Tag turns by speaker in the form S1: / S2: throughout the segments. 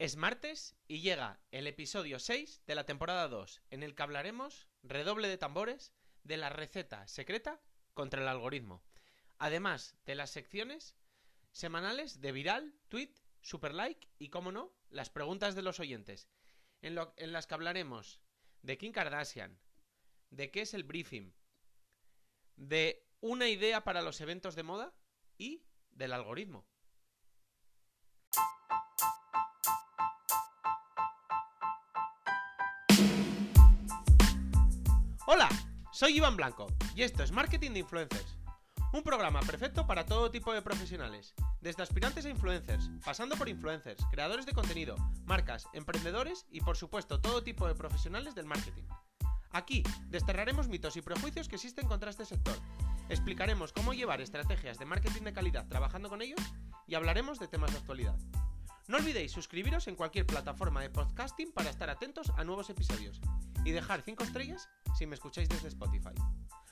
S1: Es martes y llega el episodio 6 de la temporada 2, en el que hablaremos, redoble de tambores, de la receta secreta contra el algoritmo. Además de las secciones semanales de viral, tweet, super like y, como no, las preguntas de los oyentes, en, en las que hablaremos de Kim Kardashian, de qué es el briefing, de una idea para los eventos de moda y del algoritmo. Hola, soy Iván Blanco y esto es Marketing de Influencers. Un programa perfecto para todo tipo de profesionales, desde aspirantes a influencers, pasando por influencers, creadores de contenido, marcas, emprendedores y por supuesto todo tipo de profesionales del marketing. Aquí desterraremos mitos y prejuicios que existen contra este sector. Explicaremos cómo llevar estrategias de marketing de calidad trabajando con ellos y hablaremos de temas de actualidad. No olvidéis suscribiros en cualquier plataforma de podcasting para estar atentos a nuevos episodios y dejar 5 estrellas si me escucháis desde Spotify.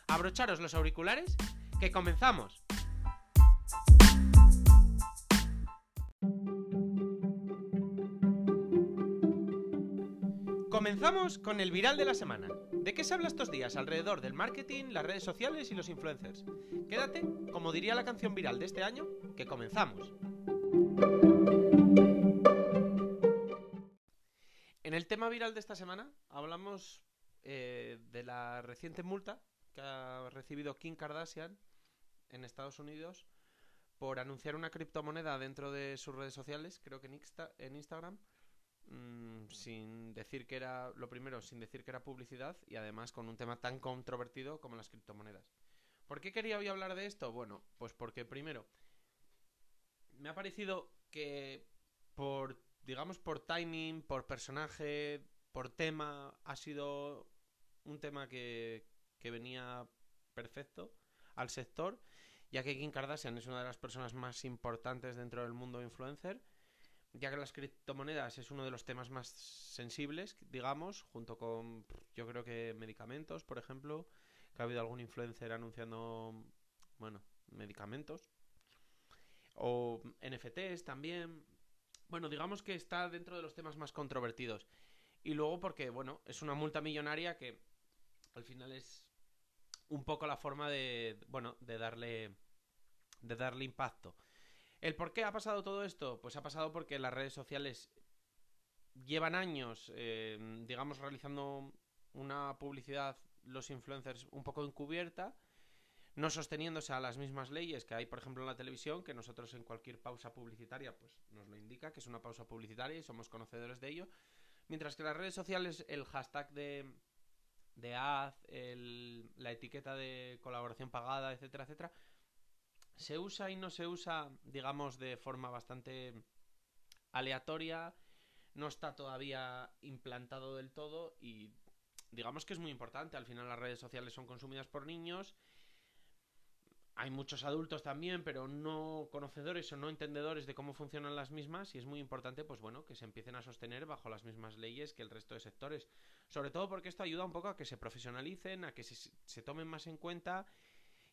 S1: Abrocharos los auriculares, que comenzamos. Comenzamos con el viral de la semana. ¿De qué se habla estos días alrededor del marketing, las redes sociales y los influencers? Quédate, como diría la canción viral de este año, que comenzamos. En el tema viral de esta semana hablamos eh, de la reciente multa que ha recibido Kim Kardashian en Estados Unidos por anunciar una criptomoneda dentro de sus redes sociales, creo que en, Insta- en Instagram, mm, sin decir que era, lo primero, sin decir que era publicidad y además con un tema tan controvertido como las criptomonedas. ¿Por qué quería hoy hablar de esto? Bueno, pues porque primero, me ha parecido que por, digamos, por timing, por personaje, por tema, ha sido un tema que, que venía perfecto al sector, ya que Kim Kardashian es una de las personas más importantes dentro del mundo influencer, ya que las criptomonedas es uno de los temas más sensibles, digamos, junto con, yo creo que medicamentos, por ejemplo, que ha habido algún influencer anunciando, bueno, medicamentos, o NFTs también. Bueno, digamos que está dentro de los temas más controvertidos. Y luego porque, bueno, es una multa millonaria que al final es un poco la forma de, bueno, de darle, de darle impacto. ¿El por qué ha pasado todo esto? Pues ha pasado porque las redes sociales llevan años, eh, digamos, realizando una publicidad, los influencers, un poco encubierta, no sosteniéndose a las mismas leyes que hay, por ejemplo, en la televisión, que nosotros en cualquier pausa publicitaria, pues nos lo indica, que es una pausa publicitaria y somos conocedores de ello. Mientras que las redes sociales, el hashtag de, de ad, el- la etiqueta de colaboración pagada, etcétera, etcétera, se usa y no se usa, digamos, de forma bastante aleatoria, no está todavía implantado del todo y digamos que es muy importante. Al final las redes sociales son consumidas por niños. Hay muchos adultos también, pero no conocedores o no entendedores de cómo funcionan las mismas y es muy importante, pues bueno, que se empiecen a sostener bajo las mismas leyes que el resto de sectores. Sobre todo porque esto ayuda un poco a que se profesionalicen, a que se, se tomen más en cuenta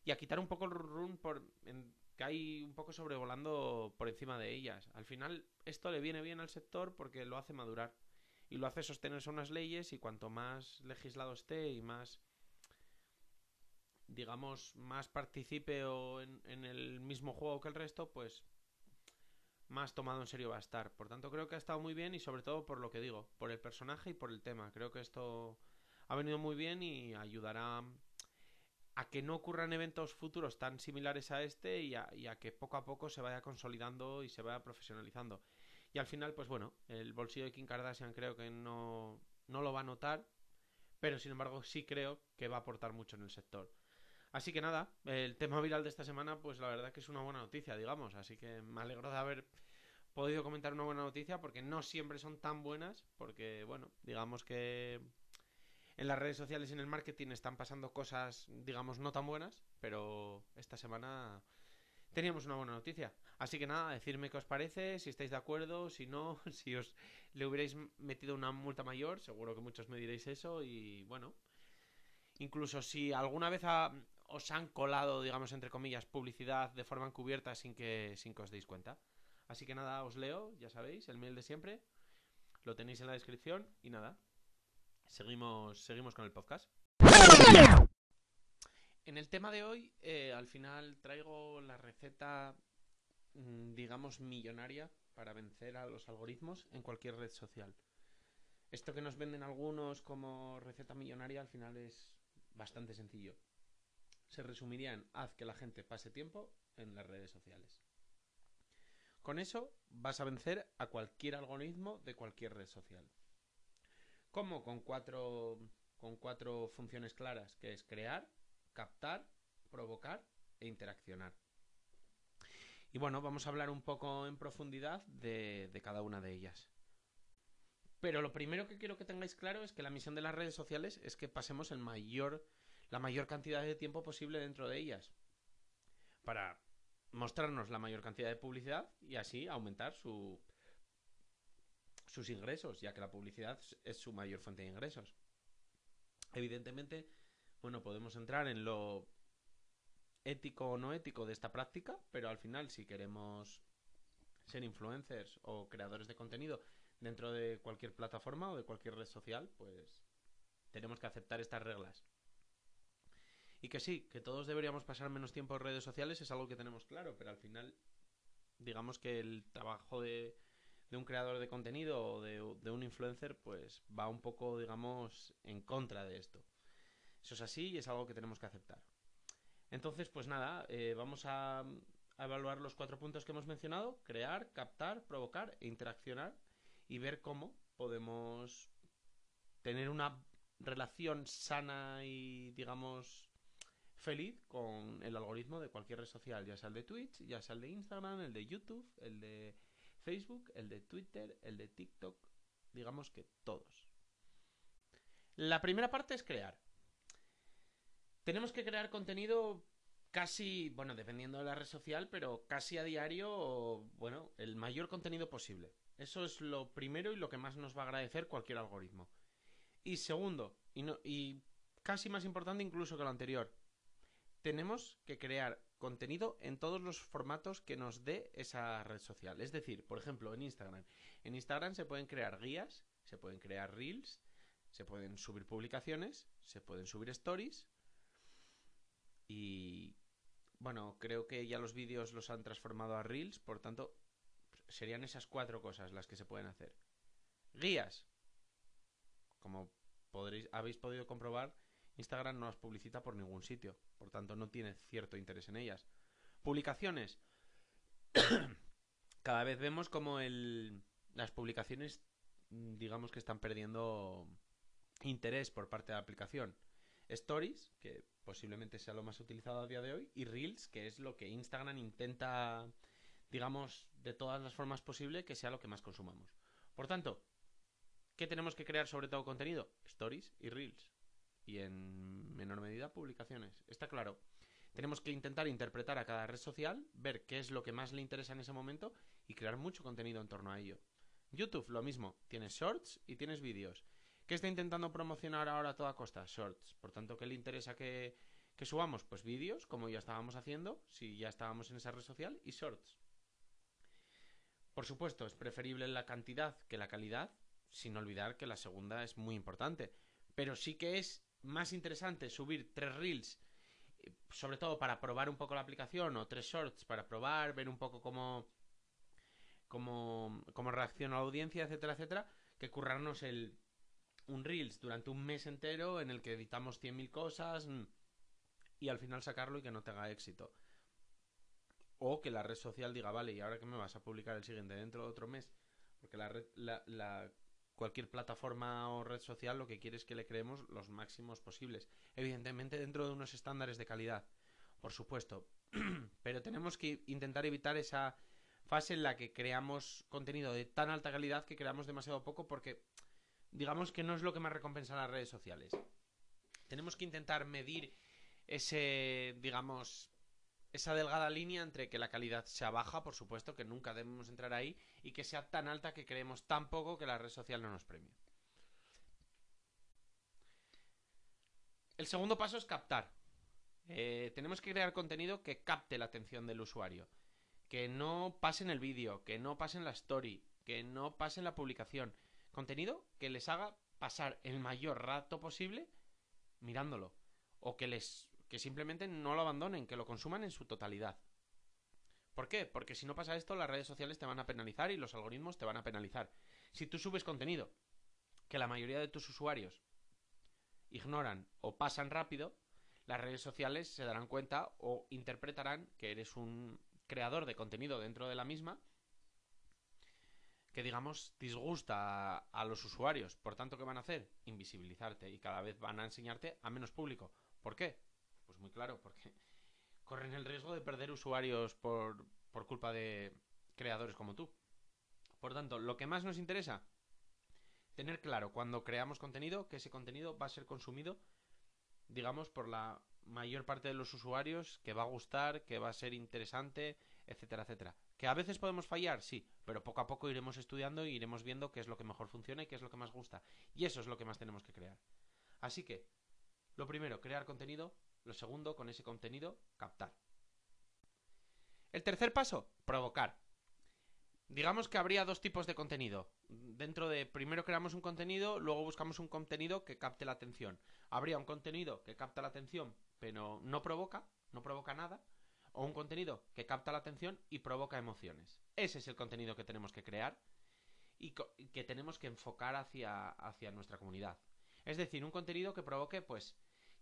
S1: y a quitar un poco el run por en- que hay un poco sobrevolando por encima de ellas. Al final esto le viene bien al sector porque lo hace madurar y lo hace sostenerse unas leyes y cuanto más legislado esté y más digamos más participe o en, el mismo juego que el resto pues más tomado en serio va a estar por tanto creo que ha estado muy bien y sobre todo por lo que digo por el personaje y por el tema creo que esto ha venido muy bien y ayudará a que no ocurran eventos futuros tan similares a este y a, y a que poco a poco se vaya consolidando y se vaya profesionalizando. Y al final, pues bueno, el bolsillo de Kim Kardashian creo que no, no lo va a notar, pero sin embargo sí creo que va a aportar mucho en el sector. Así que nada, el tema viral de esta semana, pues la verdad que es una buena noticia, digamos. Así que me alegro de haber podido comentar una buena noticia porque no siempre son tan buenas, porque bueno, digamos que en las redes sociales y en el marketing están pasando cosas, digamos, no tan buenas, pero esta semana teníamos una buena noticia. Así que nada, decirme qué os parece, si estáis de acuerdo, si no, si os le hubierais metido una multa mayor, seguro que muchos me diréis eso y bueno, incluso si alguna vez ha- os han colado, digamos, entre comillas, publicidad de forma encubierta sin que, sin que os deis cuenta. Así que nada, os leo, ya sabéis, el mail de siempre. lo tenéis en la descripción y nada. Seguimos, seguimos con el podcast. En el tema de hoy, eh, al final traigo la receta, mm, digamos, millonaria para vencer a los algoritmos en cualquier red social. Esto que nos venden algunos como receta millonaria al final es bastante sencillo. Se resumiría en haz que la gente pase tiempo en las redes sociales. Con eso vas a vencer a cualquier algoritmo de cualquier red social. ¿Cómo? Con cuatro, con cuatro funciones claras, que es crear, captar, provocar e interaccionar. Y bueno, vamos a hablar un poco en profundidad de, de, cada una de ellas. Pero lo primero que quiero que tengáis claro es que la misión de las redes sociales es que pasemos el mayor, la mayor cantidad de tiempo posible dentro de ellas. Para mostrarnos la mayor cantidad de publicidad y así aumentar su, sus ingresos, ya que la publicidad es su mayor fuente de ingresos. Evidentemente, bueno, podemos entrar en lo ético o no ético de esta práctica, pero al final si queremos ser influencers o creadores de contenido dentro de cualquier plataforma o de cualquier red social, pues tenemos que aceptar estas reglas. Y que sí, que todos deberíamos pasar menos tiempo en redes sociales es algo que tenemos claro, pero al final digamos que el trabajo de, un creador de contenido o de, un influencer pues va un poco digamos en contra de esto. Eso es así y es algo que tenemos que aceptar. Entonces, pues nada, eh, vamos a, evaluar los cuatro puntos que hemos mencionado, crear, captar, provocar e interaccionar y ver cómo podemos tener una relación sana y, digamos, feliz con el algoritmo de cualquier red social, ya sea el de Twitch, ya sea el de Instagram, el de YouTube, el de Facebook, el de Twitter, el de TikTok, digamos que todos. La primera parte es crear. Tenemos que crear contenido casi, bueno, dependiendo de la red social, pero casi a diario, bueno, el mayor contenido posible. Eso es lo primero y lo que más nos va a agradecer cualquier algoritmo. Y segundo, y casi más importante incluso que lo anterior, tenemos que crear contenido en todos los formatos que nos dé esa red social. Es decir, por ejemplo, en Instagram. En Instagram se pueden crear guías, se pueden crear reels, se pueden subir publicaciones, se pueden subir stories, y bueno, creo que ya los vídeos los han transformado a Reels, por tanto, serían esas cuatro cosas las que se pueden hacer. Guías. Como podréis, habéis podido comprobar, Instagram no las publicita por ningún sitio, por tanto no tiene cierto interés en ellas. Publicaciones. Cada vez vemos como el, las publicaciones, digamos que están perdiendo interés por parte de la aplicación. Stories, que posiblemente sea lo más utilizado a día de hoy, y Reels, que es lo que Instagram intenta, digamos, de todas las formas posibles, que sea lo que más consumamos. Por tanto, ¿qué tenemos que crear sobre todo contenido? Stories y Reels. Y en menor medida publicaciones. Está claro. Tenemos que intentar interpretar a cada red social, ver qué es lo que más le interesa en ese momento y crear mucho contenido en torno a ello. YouTube, lo mismo. Tienes shorts y tienes vídeos. ¿Qué está intentando promocionar ahora a toda costa? Shorts. Por tanto, ¿qué le interesa que, que subamos? Pues vídeos, como ya estábamos haciendo, si ya estábamos en esa red social, y shorts. Por supuesto, es preferible la cantidad que la calidad, sin olvidar que la segunda es muy importante. Pero sí que es más interesante subir tres reels, eh, sobre todo para probar un poco la aplicación, o tres shorts para probar, ver un poco cómo, cómo, cómo reacciona la audiencia, etcétera, etcétera, que currarnos el un Reels durante un mes entero en el que editamos 100.000 cosas mm, y al final sacarlo y que no tenga éxito. O que la red social diga, vale, ¿y ahora que me vas a publicar el siguiente dentro de otro mes? Porque la, red, la, la cualquier plataforma o red social lo que quiere es que le creemos los máximos posibles. Evidentemente dentro de unos estándares de calidad, por supuesto. Pero tenemos que intentar evitar esa fase en la que creamos contenido de tan alta calidad que creamos demasiado poco porque digamos que no es lo que más recompensa las redes sociales. Tenemos que intentar medir ese, digamos, esa delgada línea entre que la calidad sea baja, por supuesto, que nunca debemos entrar ahí, y que sea tan alta que creemos tan poco que la red social no nos premie. El segundo paso es captar. Eh, tenemos que crear contenido que capte la atención del usuario. Que no pase en el vídeo, que no pase en la story, que no pase en la publicación, contenido que les haga pasar el mayor rato posible mirándolo. O que les. Que simplemente no lo abandonen, que lo consuman en su totalidad. ¿Por qué? Porque si no pasa esto, las redes sociales te van a penalizar y los algoritmos te van a penalizar. Si tú subes contenido que la mayoría de tus usuarios ignoran o pasan rápido, las redes sociales se darán cuenta o interpretarán que eres un creador de contenido dentro de la misma que digamos disgusta a, los usuarios. Por tanto, ¿qué van a hacer? Invisibilizarte y cada vez van a enseñarte a menos público. ¿Por qué? Pues muy claro, porque corren el riesgo de perder usuarios por, por culpa de creadores como tú. Por tanto, lo que más nos interesa, tener claro cuando creamos contenido que ese contenido va a ser consumido, digamos, por la mayor parte de los usuarios, que va a gustar, que va a ser interesante, etcétera, etcétera. ¿Que a veces podemos fallar? Sí, pero poco a poco iremos estudiando e iremos viendo qué es lo que mejor funciona y qué es lo que más gusta. Y eso es lo que más tenemos que crear. Así que, lo primero, crear contenido. Lo segundo, con ese contenido, captar. El tercer paso, provocar. Digamos que habría dos tipos de contenido. Dentro de primero creamos un contenido, luego buscamos un contenido que capte la atención. Habría un contenido que capta la atención, pero no provoca, no provoca nada o un contenido que capta la atención y provoca emociones. Ese es el contenido que tenemos que crear y que tenemos que enfocar hacia, hacia nuestra comunidad. Es decir, un contenido que provoque, pues,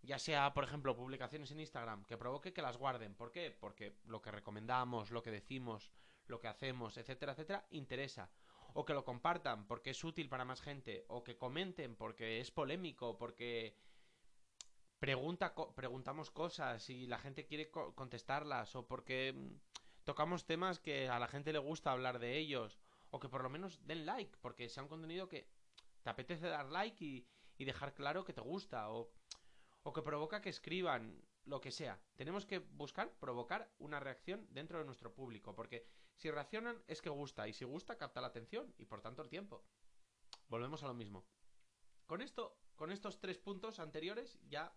S1: ya sea, por ejemplo, publicaciones en Instagram, que provoque que las guarden. ¿Por qué? Porque lo que recomendamos, lo que decimos, lo que hacemos, etcétera, etcétera, interesa. O que lo compartan porque es útil para más gente. O que comenten porque es polémico, porque pregunta, preguntamos cosas y la gente quiere contestarlas o porque mm, tocamos temas que a la gente le gusta hablar de ellos o que por lo menos den like porque sea un contenido que te apetece dar like y, dejar claro que te gusta o, o que provoca que escriban lo que sea. Tenemos que buscar provocar una reacción dentro de nuestro público porque si reaccionan es que gusta y si gusta capta la atención y por tanto el tiempo. Volvemos a lo mismo. Con esto, con estos tres puntos anteriores ya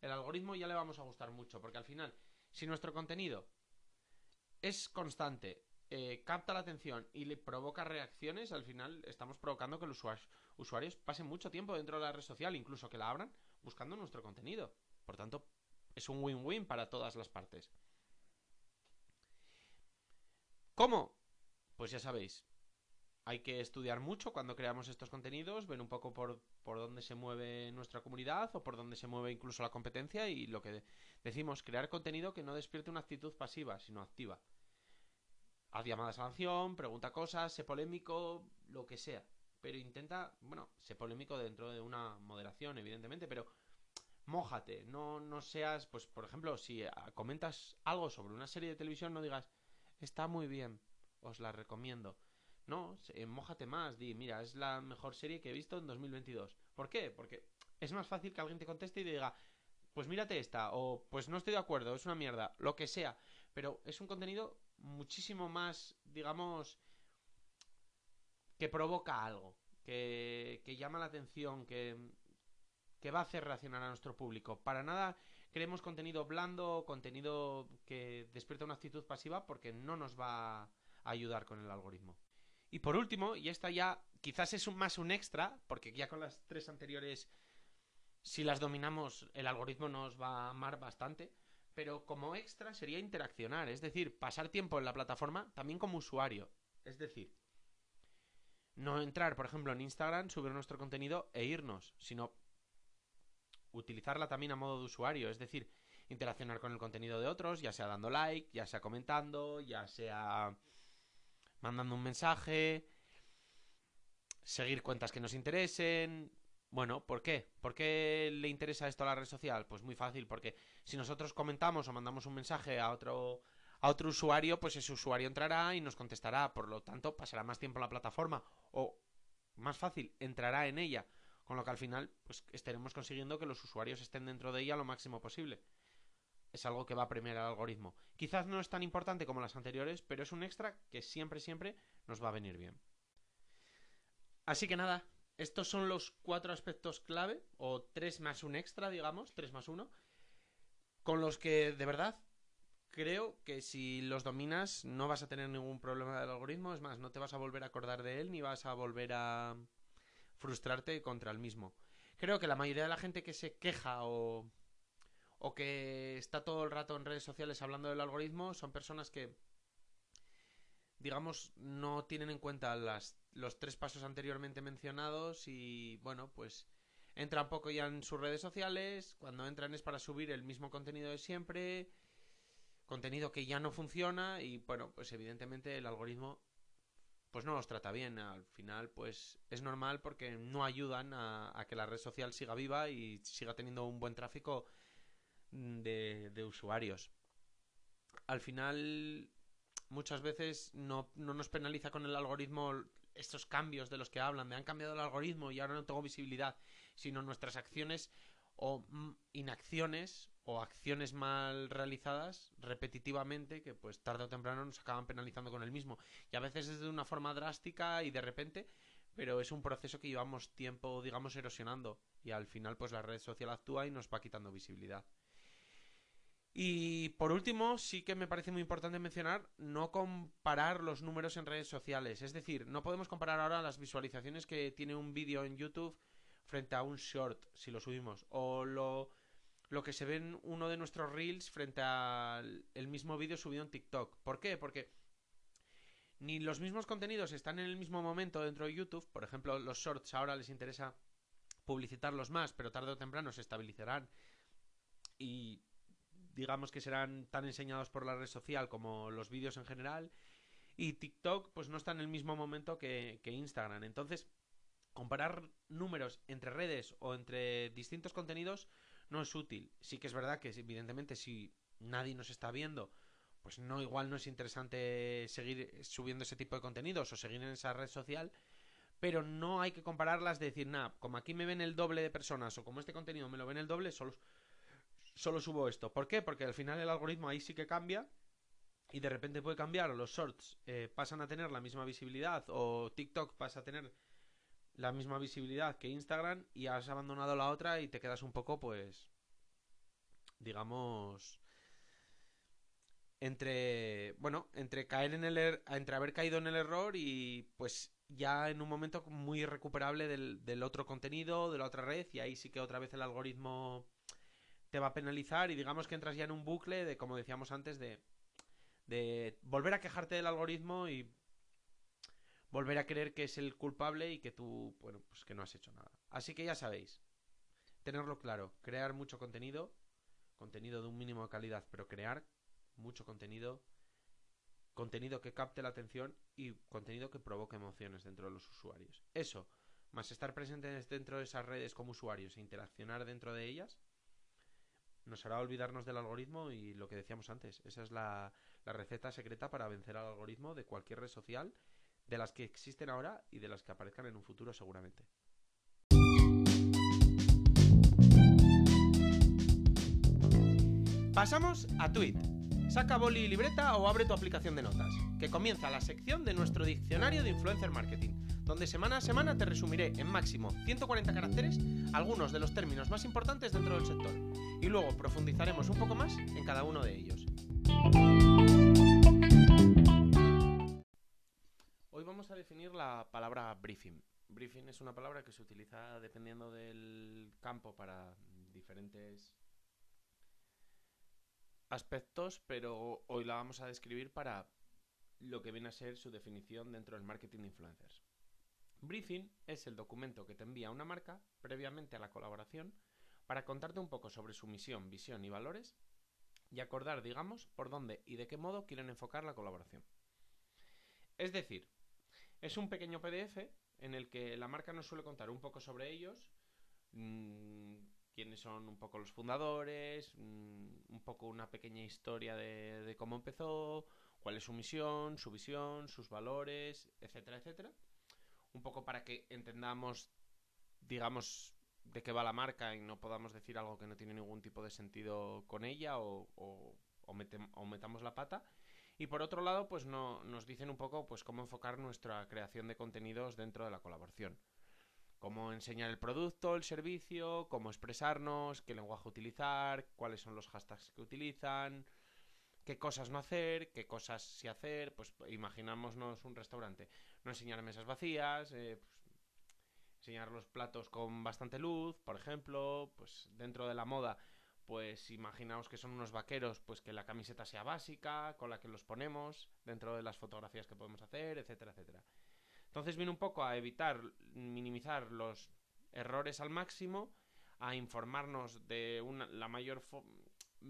S1: el algoritmo ya le vamos a gustar mucho, porque al final, si nuestro contenido es constante, eh, capta la atención y le provoca reacciones, al final estamos provocando que los usuarios, pasen mucho tiempo dentro de la red social, incluso que la abran buscando nuestro contenido. Por tanto, es un win-win para todas las partes. ¿Cómo? Pues ya sabéis, hay que estudiar mucho cuando creamos estos contenidos, ver un poco por, por dónde se mueve nuestra comunidad o por dónde se mueve incluso la competencia y lo que decimos, crear contenido que no despierte una actitud pasiva, sino activa. Haz llamadas a la acción, pregunta cosas, sé polémico, lo que sea. Pero intenta, bueno, sé polémico dentro de una moderación, evidentemente, pero mójate, no, no seas, pues por ejemplo, si comentas algo sobre una serie de televisión, no digas, está muy bien, os la recomiendo no, eh, mójate más, di, mira, es la mejor serie que he visto en 2022. ¿Por qué? Porque es más fácil que alguien te conteste y diga, pues mírate esta, o pues no estoy de acuerdo, es una mierda, lo que sea. Pero es un contenido muchísimo más, digamos, que provoca algo, que, que llama la atención, que, va a hacer reaccionar a nuestro público. Para nada creemos contenido blando, contenido que despierta una actitud pasiva, porque no nos va a ayudar con el algoritmo. Y por último, y esta ya quizás es un, más un extra, porque ya con las tres anteriores, si las dominamos, el algoritmo nos va a amar bastante. Pero como extra sería interaccionar, es decir, pasar tiempo en la plataforma también como usuario. Es decir, no entrar, por ejemplo, en Instagram, subir nuestro contenido e irnos, sino utilizarla también a modo de usuario, es decir, interaccionar con el contenido de otros, ya sea dando like, ya sea comentando, ya sea mandando un mensaje, seguir cuentas que nos interesen. Bueno, ¿por qué? ¿Por qué le interesa esto a la red social? Pues muy fácil, porque si nosotros comentamos o mandamos un mensaje a otro a otro usuario, pues ese usuario entrará y nos contestará, por lo tanto pasará más tiempo en la plataforma o más fácil, entrará en ella, con lo que al final pues estaremos consiguiendo que los usuarios estén dentro de ella lo máximo posible es algo que va a premiar al algoritmo. Quizás no es tan importante como las anteriores, pero es un extra que siempre, siempre nos va a venir bien. Así que nada, estos son los cuatro aspectos clave, o tres más un extra, digamos, tres más uno, con los que de verdad creo que si los dominas no vas a tener ningún problema del algoritmo, es más, no te vas a volver a acordar de él, ni vas a volver a, frustrarte contra el mismo. Creo que la mayoría de la gente que se queja o, o que está todo el rato en redes sociales hablando del algoritmo son personas que, digamos, no tienen en cuenta las, los tres pasos anteriormente mencionados y, bueno, pues entran poco ya en sus redes sociales, cuando entran es para subir el mismo contenido de siempre, contenido que ya no funciona y, bueno, pues evidentemente el algoritmo pues no los trata bien. Al final, pues es normal porque no ayudan a, que la red social siga viva y siga teniendo un buen tráfico de, de usuarios. Al final, muchas veces no, no, nos penaliza con el algoritmo estos cambios de los que hablan, de han cambiado el algoritmo y ahora no tengo visibilidad, sino nuestras acciones o mm, inacciones o acciones mal realizadas repetitivamente que pues tarde o temprano nos acaban penalizando con el mismo. Y a veces es de una forma drástica y de repente, pero es un proceso que llevamos tiempo, digamos, erosionando y al final pues la red social actúa y nos va quitando visibilidad. Y por último, sí que me parece muy importante mencionar no comparar los números en redes sociales. Es decir, no podemos comparar ahora las visualizaciones que tiene un vídeo en YouTube frente a un short, si lo subimos, o lo, lo que se ve en uno de nuestros reels frente al mismo vídeo subido en TikTok. ¿Por qué? Porque ni los mismos contenidos están en el mismo momento dentro de YouTube. Por ejemplo, los shorts ahora les interesa publicitarlos más, pero tarde o temprano se estabilizarán y digamos que serán tan enseñados por la red social como los vídeos en general. Y TikTok pues no está en el mismo momento que, que Instagram. Entonces, comparar números entre redes o entre distintos contenidos no es útil. Sí que es verdad que evidentemente si nadie nos está viendo, pues no igual no es interesante seguir subiendo ese tipo de contenidos o seguir en esa red social, pero no hay que compararlas de decir, nada, como aquí me ven el doble de personas o como este contenido me lo ven el doble, solo, solo subo esto. ¿Por qué? Porque al final el algoritmo ahí sí que cambia y de repente puede cambiar, los shorts eh, pasan a tener la misma visibilidad o TikTok pasa a tener la misma visibilidad que Instagram y has abandonado la otra y te quedas un poco, pues, digamos, entre, bueno, entre caer en el, er, entre haber caído en el error y, pues, ya en un momento muy irrecuperable del, del otro contenido, de la otra red y ahí sí que otra vez el algoritmo te va a penalizar y digamos que entras ya en un bucle de, como decíamos antes, de, de volver a quejarte del algoritmo y volver a creer que es el culpable y que tú, bueno, pues que no has hecho nada. Así que ya sabéis, tenerlo claro, crear mucho contenido, contenido de un mínimo de calidad, pero crear mucho contenido, contenido que capte la atención y contenido que provoque emociones dentro de los usuarios. Eso, más estar presentes dentro de esas redes como usuarios e interaccionar dentro de ellas, nos hará olvidarnos del algoritmo y lo que decíamos antes, esa es la, receta secreta para vencer al algoritmo de cualquier red social de las que existen ahora y de las que aparezcan en un futuro seguramente. Pasamos a Tweet. Saca boli y libreta o abre tu aplicación de notas, que comienza la sección de nuestro diccionario de influencer marketing, donde semana a semana te resumiré en máximo 140 caracteres algunos de los términos más importantes dentro del sector, y luego profundizaremos un poco más en cada uno de ellos. a definir la palabra briefing. Briefing es una palabra que se utiliza dependiendo del campo para diferentes aspectos, pero hoy la vamos a describir para lo que viene a ser su definición dentro del marketing de influencers. Briefing es el documento que te envía una marca previamente a la colaboración para contarte un poco sobre su misión, visión y valores y acordar, digamos, por dónde y de qué modo quieren enfocar la colaboración. Es decir, es un pequeño PDF en el que la marca nos suele contar un poco sobre ellos, mmm, quiénes son un poco los fundadores, mmm, un poco una pequeña historia de, de, cómo empezó, cuál es su misión, su visión, sus valores, etcétera, etcétera. Un poco para que entendamos, digamos, de qué va la marca y no podamos decir algo que no tiene ningún tipo de sentido con ella o, o, o, o metamos la pata. Y por otro lado, pues no, nos dicen un poco pues cómo enfocar nuestra creación de contenidos dentro de la colaboración. Cómo enseñar el producto, el servicio, cómo expresarnos, qué lenguaje utilizar, cuáles son los hashtags que utilizan, qué cosas no hacer, qué cosas sí hacer. Pues imaginámonos un restaurante. No enseñar mesas vacías, eh, pues, enseñar los platos con bastante luz, por ejemplo, pues dentro de la moda, pues imaginaos que son unos vaqueros, pues que la camiseta sea básica, con la que los ponemos dentro de las fotografías que podemos hacer, etcétera, etcétera. Entonces viene un poco a evitar, minimizar los errores al máximo, a informarnos de una, la mayor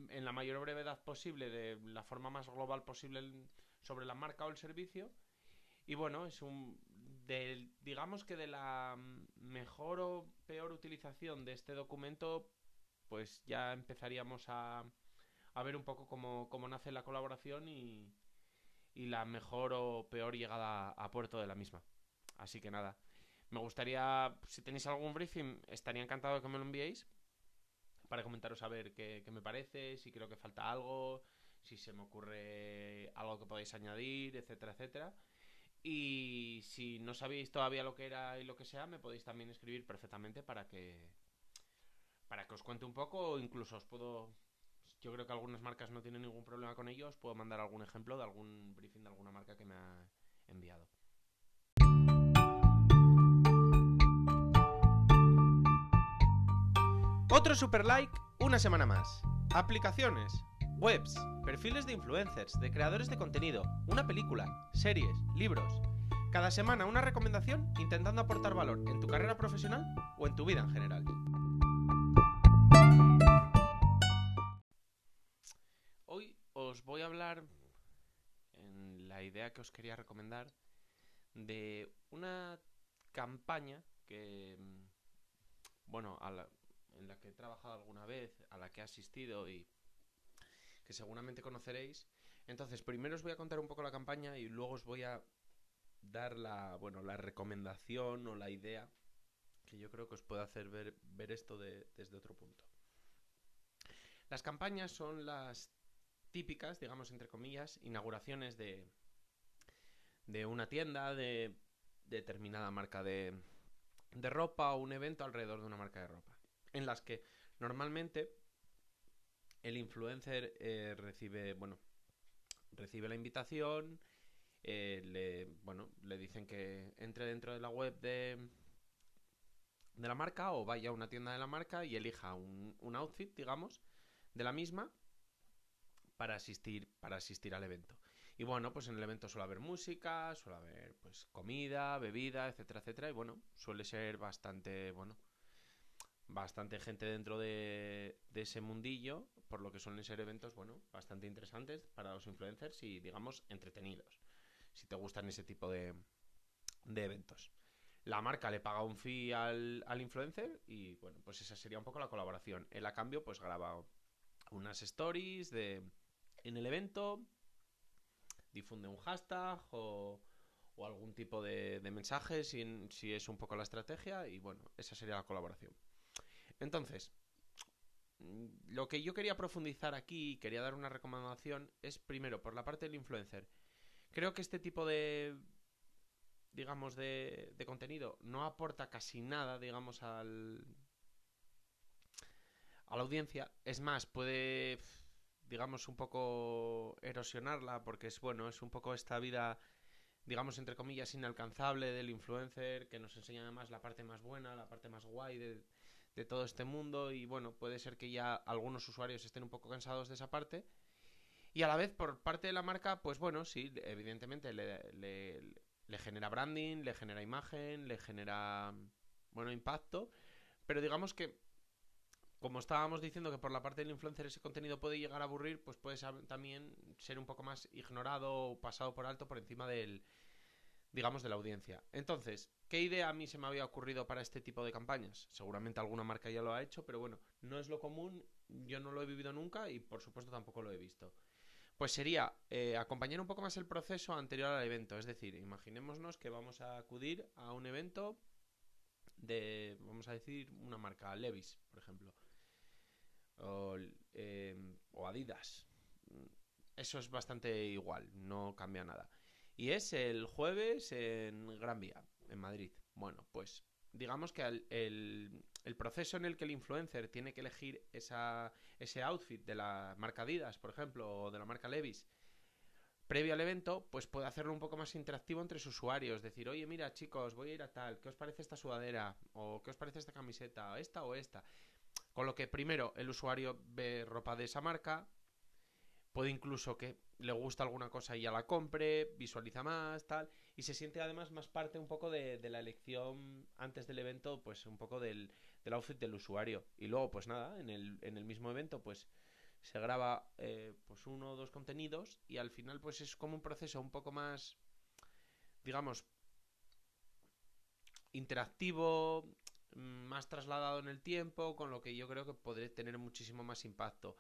S1: en la mayor brevedad posible, de la forma más global posible sobre la marca o el servicio. Y bueno, es un digamos que de la mejor o peor utilización de este documento, pues ya empezaríamos a, a ver un poco cómo, cómo nace la colaboración y, y la mejor o peor llegada a puerto de la misma. Así que nada, me gustaría, si tenéis algún briefing, estaría encantado de que me lo enviéis para comentaros a ver qué, me parece, si creo que falta algo, si se me ocurre algo que podáis añadir, etcétera, etcétera. Y si no sabéis todavía lo que era y lo que sea, me podéis también escribir perfectamente para que para que os cuente un poco o incluso os puedo yo creo que algunas marcas no tienen ningún problema con ello, os puedo mandar algún ejemplo de algún briefing de alguna marca que me ha enviado. Otro super like, una semana más. Aplicaciones, webs, perfiles de influencers, de creadores de contenido, una película, series, libros. Cada semana una recomendación intentando aportar valor en tu carrera profesional o en tu vida en general. Hoy os voy a hablar, en la idea que os quería recomendar, de una campaña que, bueno, en la que he trabajado alguna vez, a la que he asistido y que seguramente conoceréis. Entonces, primero os voy a contar un poco la campaña y luego os voy a dar la, bueno, la recomendación o la idea que yo creo que os puede hacer ver, esto desde otro punto. Las campañas son las típicas, digamos entre comillas, inauguraciones de, de una tienda, de determinada marca de, de ropa o un evento alrededor de una marca de ropa, en las que normalmente el influencer eh, recibe, bueno, recibe la invitación, eh, le, bueno, le dicen que entre dentro de la web de, de la marca o vaya a una tienda de la marca y elija un, un outfit, digamos, de la misma para asistir, para asistir al evento. Y bueno, pues en el evento suele haber música, suele haber pues comida, bebida, etcétera, etcétera. Y bueno, suele ser bastante, bueno, bastante gente dentro de, ese mundillo, por lo que suelen ser eventos, bueno, bastante interesantes para los influencers y, digamos, entretenidos, si te gustan ese tipo de, eventos. La marca le paga un fee al, influencer y, bueno, pues esa sería un poco la colaboración. Él a cambio, pues graba unas stories de, en el evento, difunde un hashtag o, algún tipo de, mensaje si es un poco la estrategia y, bueno, esa sería la colaboración. Entonces, mm, lo que yo quería profundizar aquí, quería dar una recomendación, es primero, por la parte del influencer. Creo que este tipo de, digamos, de, de contenido no aporta casi nada, digamos, al, a la audiencia. Es más, puede, digamos, un poco erosionarla, porque es bueno, es un poco esta vida, digamos, entre comillas, inalcanzable del influencer, que nos enseña además la parte más buena, la parte más guay de, de todo este mundo y bueno, puede ser que ya algunos usuarios estén un poco cansados de esa parte. Y a la vez, por parte de la marca, pues bueno, sí, evidentemente le, le, genera branding, le genera imagen, le genera, bueno, impacto, pero digamos que, como estábamos diciendo que por la parte del influencer ese contenido puede llegar a aburrir, pues puede también ser un poco más ignorado o pasado por alto por encima del, digamos, de la audiencia. Entonces, ¿qué idea a mí se me había ocurrido para este tipo de campañas? Seguramente alguna marca ya lo ha hecho, pero bueno, no es lo común, yo no lo he vivido nunca y por supuesto tampoco lo he visto. Pues sería eh, acompañar un poco más el proceso anterior al evento. Es decir, imaginémonos que vamos a acudir a un evento de, vamos a decir, una marca, Levis, por ejemplo. O, eh, o Adidas. Eso es bastante igual, no cambia nada. Y es el jueves en Gran Vía, en Madrid. Bueno, pues digamos que el, proceso en el que el influencer tiene que elegir esa, ese outfit de la marca Adidas, por ejemplo, o de la marca Levis, previo al evento, pues puede hacerlo un poco más interactivo entre sus usuarios. Decir, oye, mira, chicos, voy a ir a tal, ¿qué os parece esta sudadera? ¿O qué os parece esta camiseta? ¿Esta o esta? Con lo que primero el usuario ve ropa de esa marca, puede incluso que le gusta alguna cosa y ya la compre, visualiza más, tal, y se siente además más parte un poco de, la elección antes del evento, pues un poco del, del, outfit del usuario. Y luego, pues nada, en el, en el mismo evento, pues se graba eh, pues uno o dos contenidos y al final pues es como un proceso un poco más, digamos, interactivo, más trasladado en el tiempo, con lo que yo creo que podría tener muchísimo más impacto.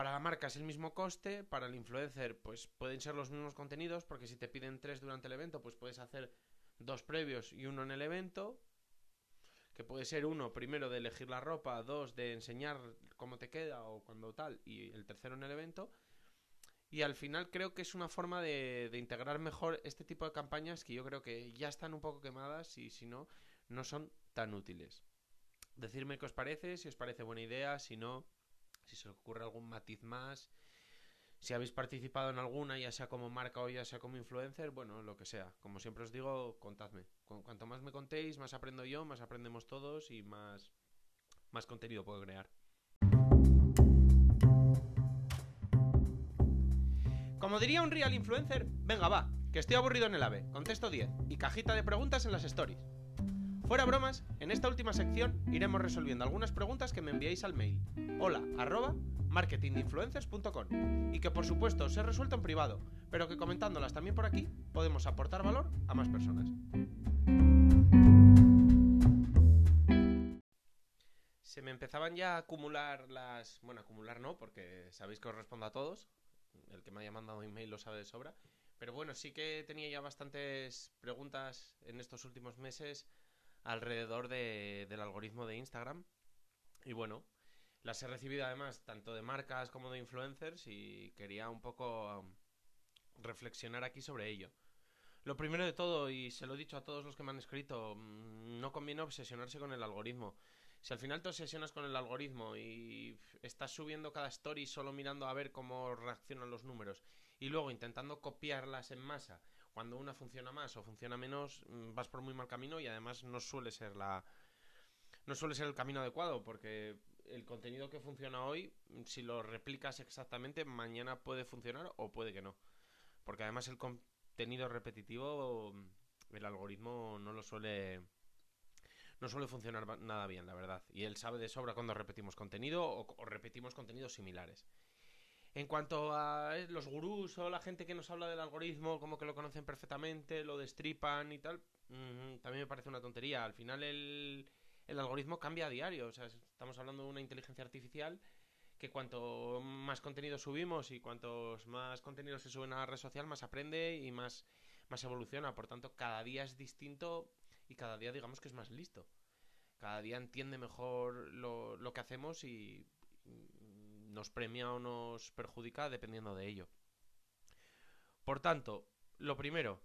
S1: Para la marca es el mismo coste, para el influencer pues pueden ser los mismos contenidos, porque si te piden tres durante el evento, pues puedes hacer dos previos y uno en el evento, que puede ser uno primero de elegir la ropa, dos de enseñar cómo te queda o cuando tal, y el tercero en el evento. Y al final creo que es una forma de, de, integrar mejor este tipo de campañas que yo creo que ya están un poco quemadas y si no, no son tan útiles. Decirme qué os parece, si os parece buena idea, si no, si se os ocurre algún matiz más, si habéis participado en alguna, ya sea como marca o ya sea como influencer, bueno, lo que sea. Como siempre os digo, contadme. Cuanto más me contéis, más aprendo yo, más aprendemos todos y más, más contenido puedo crear. Como diría un real influencer, venga va, que estoy aburrido en el AVE, contesto 10 y cajita de preguntas en las stories. Fuera bromas, en esta última sección iremos resolviendo algunas preguntas que me enviáis al mail hola arroba marketinginfluencers.com y que por supuesto os he resuelto en privado, pero que comentándolas también por aquí podemos aportar valor a más personas. Se me empezaban ya a acumular las... Bueno, acumular no, porque sabéis que os respondo a todos. El que me haya mandado email lo sabe de sobra. Pero bueno, sí que tenía ya bastantes preguntas en estos últimos meses alrededor del algoritmo de Instagram. Y bueno, las he recibido además tanto de marcas como de influencers y quería un poco um, reflexionar aquí sobre ello. Lo primero de todo, y se lo he dicho a todos los que me han escrito, mm, no conviene obsesionarse con el algoritmo. Si al final te obsesionas con el algoritmo y estás subiendo cada story solo mirando a ver cómo reaccionan los números y luego intentando copiarlas en masa cuando una funciona más o funciona menos, mm, vas por muy mal camino y además no suele ser la no suele ser el camino adecuado porque el contenido que funciona hoy, mm, si lo replicas exactamente, mañana puede funcionar o puede que no. Porque además el contenido repetitivo, mm, el algoritmo no lo suele no suele funcionar nada bien, la verdad. Y él sabe de sobra cuando repetimos contenido o repetimos contenidos similares. En cuanto a eh, los gurús o la gente que nos habla del algoritmo, como que lo conocen perfectamente, lo destripan y tal, también me parece una tontería. Al final el, el algoritmo cambia a diario. O sea, estamos hablando de una inteligencia artificial que cuanto más contenido subimos y cuantos más contenidos se suben a la red social, más aprende y más, más evoluciona. Por tanto, cada día es distinto y cada día digamos que es más listo. Cada día entiende mejor lo, lo que hacemos y nos premia o nos perjudica dependiendo de ello. Por tanto, lo primero,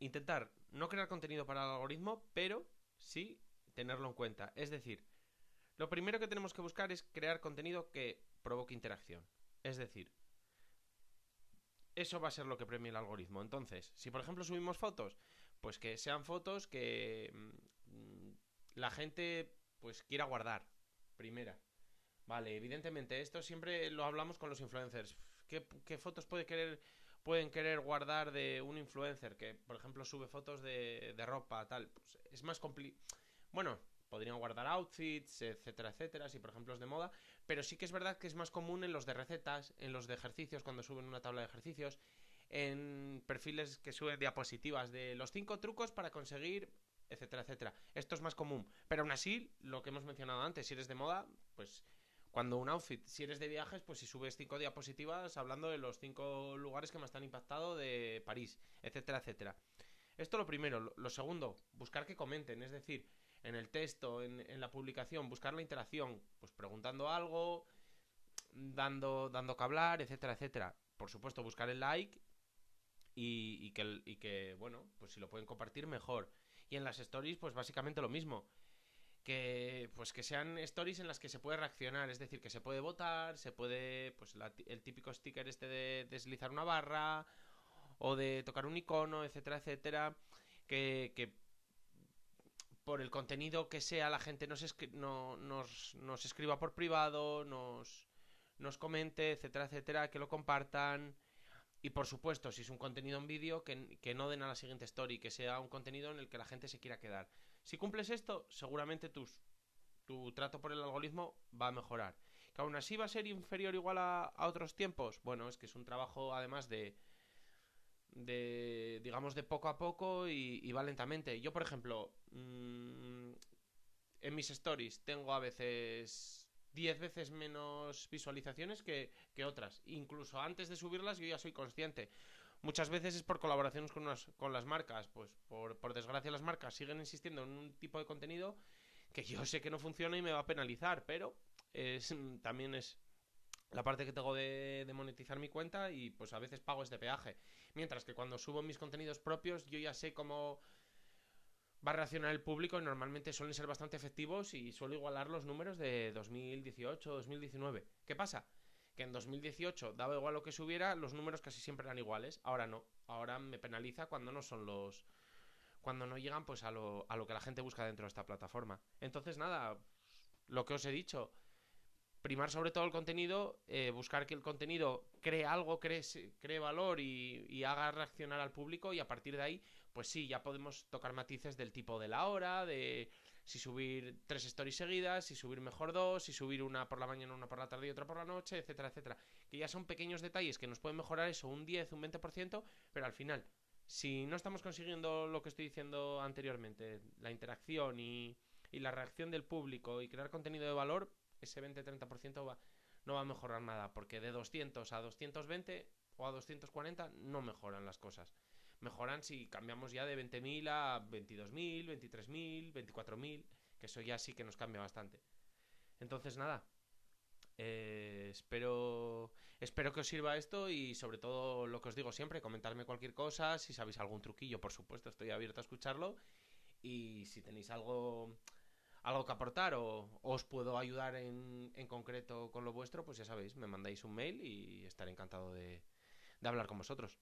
S1: intentar no crear contenido para el algoritmo, pero sí tenerlo en cuenta. Es decir, lo primero que tenemos que buscar es crear contenido que provoque interacción. Es decir, eso va a ser lo que premie el algoritmo. Entonces, si por ejemplo subimos fotos, pues que sean fotos que mm, la gente pues quiera guardar. Primera. Vale, evidentemente, esto siempre lo hablamos con los influencers. ¿Qué, fotos puede querer, pueden querer guardar de un influencer que, por ejemplo, sube fotos de, ropa, tal? Pues es más complicado. Bueno, podrían guardar outfits, etcétera, etcétera, si por ejemplo es de moda, pero sí que es verdad que es más común en los de recetas, en los de ejercicios, cuando suben una tabla de ejercicios, en perfiles que suben diapositivas de los cinco trucos para conseguir, etcétera, etcétera. Esto es más común, pero aún así, lo que hemos mencionado antes, si eres de moda, pues cuando un outfit, si eres de viajes, pues si subes cinco diapositivas hablando de los cinco lugares que más te han impactado de París, etcétera, etcétera. Esto lo primero. Lo segundo, buscar que comenten, es decir, en el texto, en, la publicación, buscar la interacción, pues preguntando algo, dando, dando que hablar, etcétera, etcétera. Por supuesto, buscar el like y, que, bueno, pues si lo pueden compartir, mejor. Y en las stories, pues básicamente lo mismo que pues que sean stories en las que se puede reaccionar, es decir, que se puede votar, se puede pues el típico sticker este de deslizar una barra o de tocar un icono, etcétera, etcétera, que, que por el contenido que sea la gente nos, no, nos, nos escriba por privado, nos, nos comente, etcétera, etcétera, que lo compartan. Y por supuesto, si es un contenido en vídeo, que, que, no den a la siguiente story, que sea un contenido en el que la gente se quiera quedar. Si cumples esto, seguramente tus, tu trato por el algoritmo va a mejorar. Que aún así va a ser inferior igual a, otros tiempos. Bueno, es que es un trabajo además de, de digamos, de poco a poco y, va lentamente. Yo, por ejemplo, mm, en mis stories tengo a veces 10 veces menos visualizaciones que, que, otras. Incluso antes de subirlas yo ya soy consciente. Muchas veces es por colaboraciones con, con las marcas. Pues por, por desgracia las marcas siguen insistiendo en un tipo de contenido que yo sé que no funciona y me va a penalizar, pero es, también es la parte que tengo de, de, monetizar mi cuenta y pues a veces pago este peaje. Mientras que cuando subo mis contenidos propios yo ya sé cómo va a reaccionar el público y normalmente suelen ser bastante efectivos y suelo igualar los números de 2018, 2019. ¿Qué pasa? Que en 2018 daba igual lo que subiera, los números casi siempre eran iguales. Ahora no. Ahora me penaliza cuando no son los. Cuando no llegan pues a lo, a lo que la gente busca dentro de esta plataforma. Entonces, nada, lo que os he dicho. Primar sobre todo el contenido, eh, buscar que el contenido cree algo, cree, cree valor y, y haga reaccionar al público y a partir de ahí, pues sí, ya podemos tocar matices del tipo de la hora, de si subir tres stories seguidas, si subir mejor dos, si subir una por la mañana, una por la tarde y otra por la noche, etcétera, etcétera. Que ya son pequeños detalles que nos pueden mejorar eso un 10, un 20%, pero al final, si no estamos consiguiendo lo que estoy diciendo anteriormente, la interacción y, la reacción del público y crear contenido de valor, ese 20-30% va, no va a mejorar nada, porque de 200 a 220 o a 240 no mejoran las cosas mejoran si cambiamos ya de 20.000 a 22.000, 23.000, 24.000, que eso ya sí que nos cambia bastante. Entonces, nada, eh, espero, espero que os sirva esto y sobre todo lo que os digo siempre, comentarme cualquier cosa, si sabéis algún truquillo, por supuesto, estoy abierto a escucharlo y si tenéis algo algo que aportar o, os puedo ayudar en, en, concreto con lo vuestro, pues ya sabéis, me mandáis un mail y estaré encantado de, de hablar con vosotros.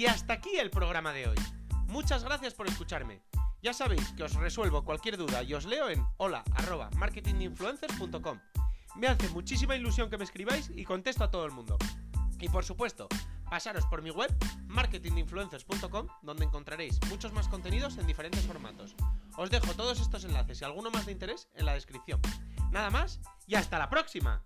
S1: Y hasta aquí el programa de hoy. Muchas gracias por escucharme. Ya sabéis que os resuelvo cualquier duda y os leo en hola Me hace muchísima ilusión que me escribáis y contesto a todo el mundo. Y por supuesto, pasaros por mi web marketinginfluencers.com donde encontraréis muchos más contenidos en diferentes formatos. Os dejo todos estos enlaces y alguno más de interés en la descripción. Nada más y hasta la próxima.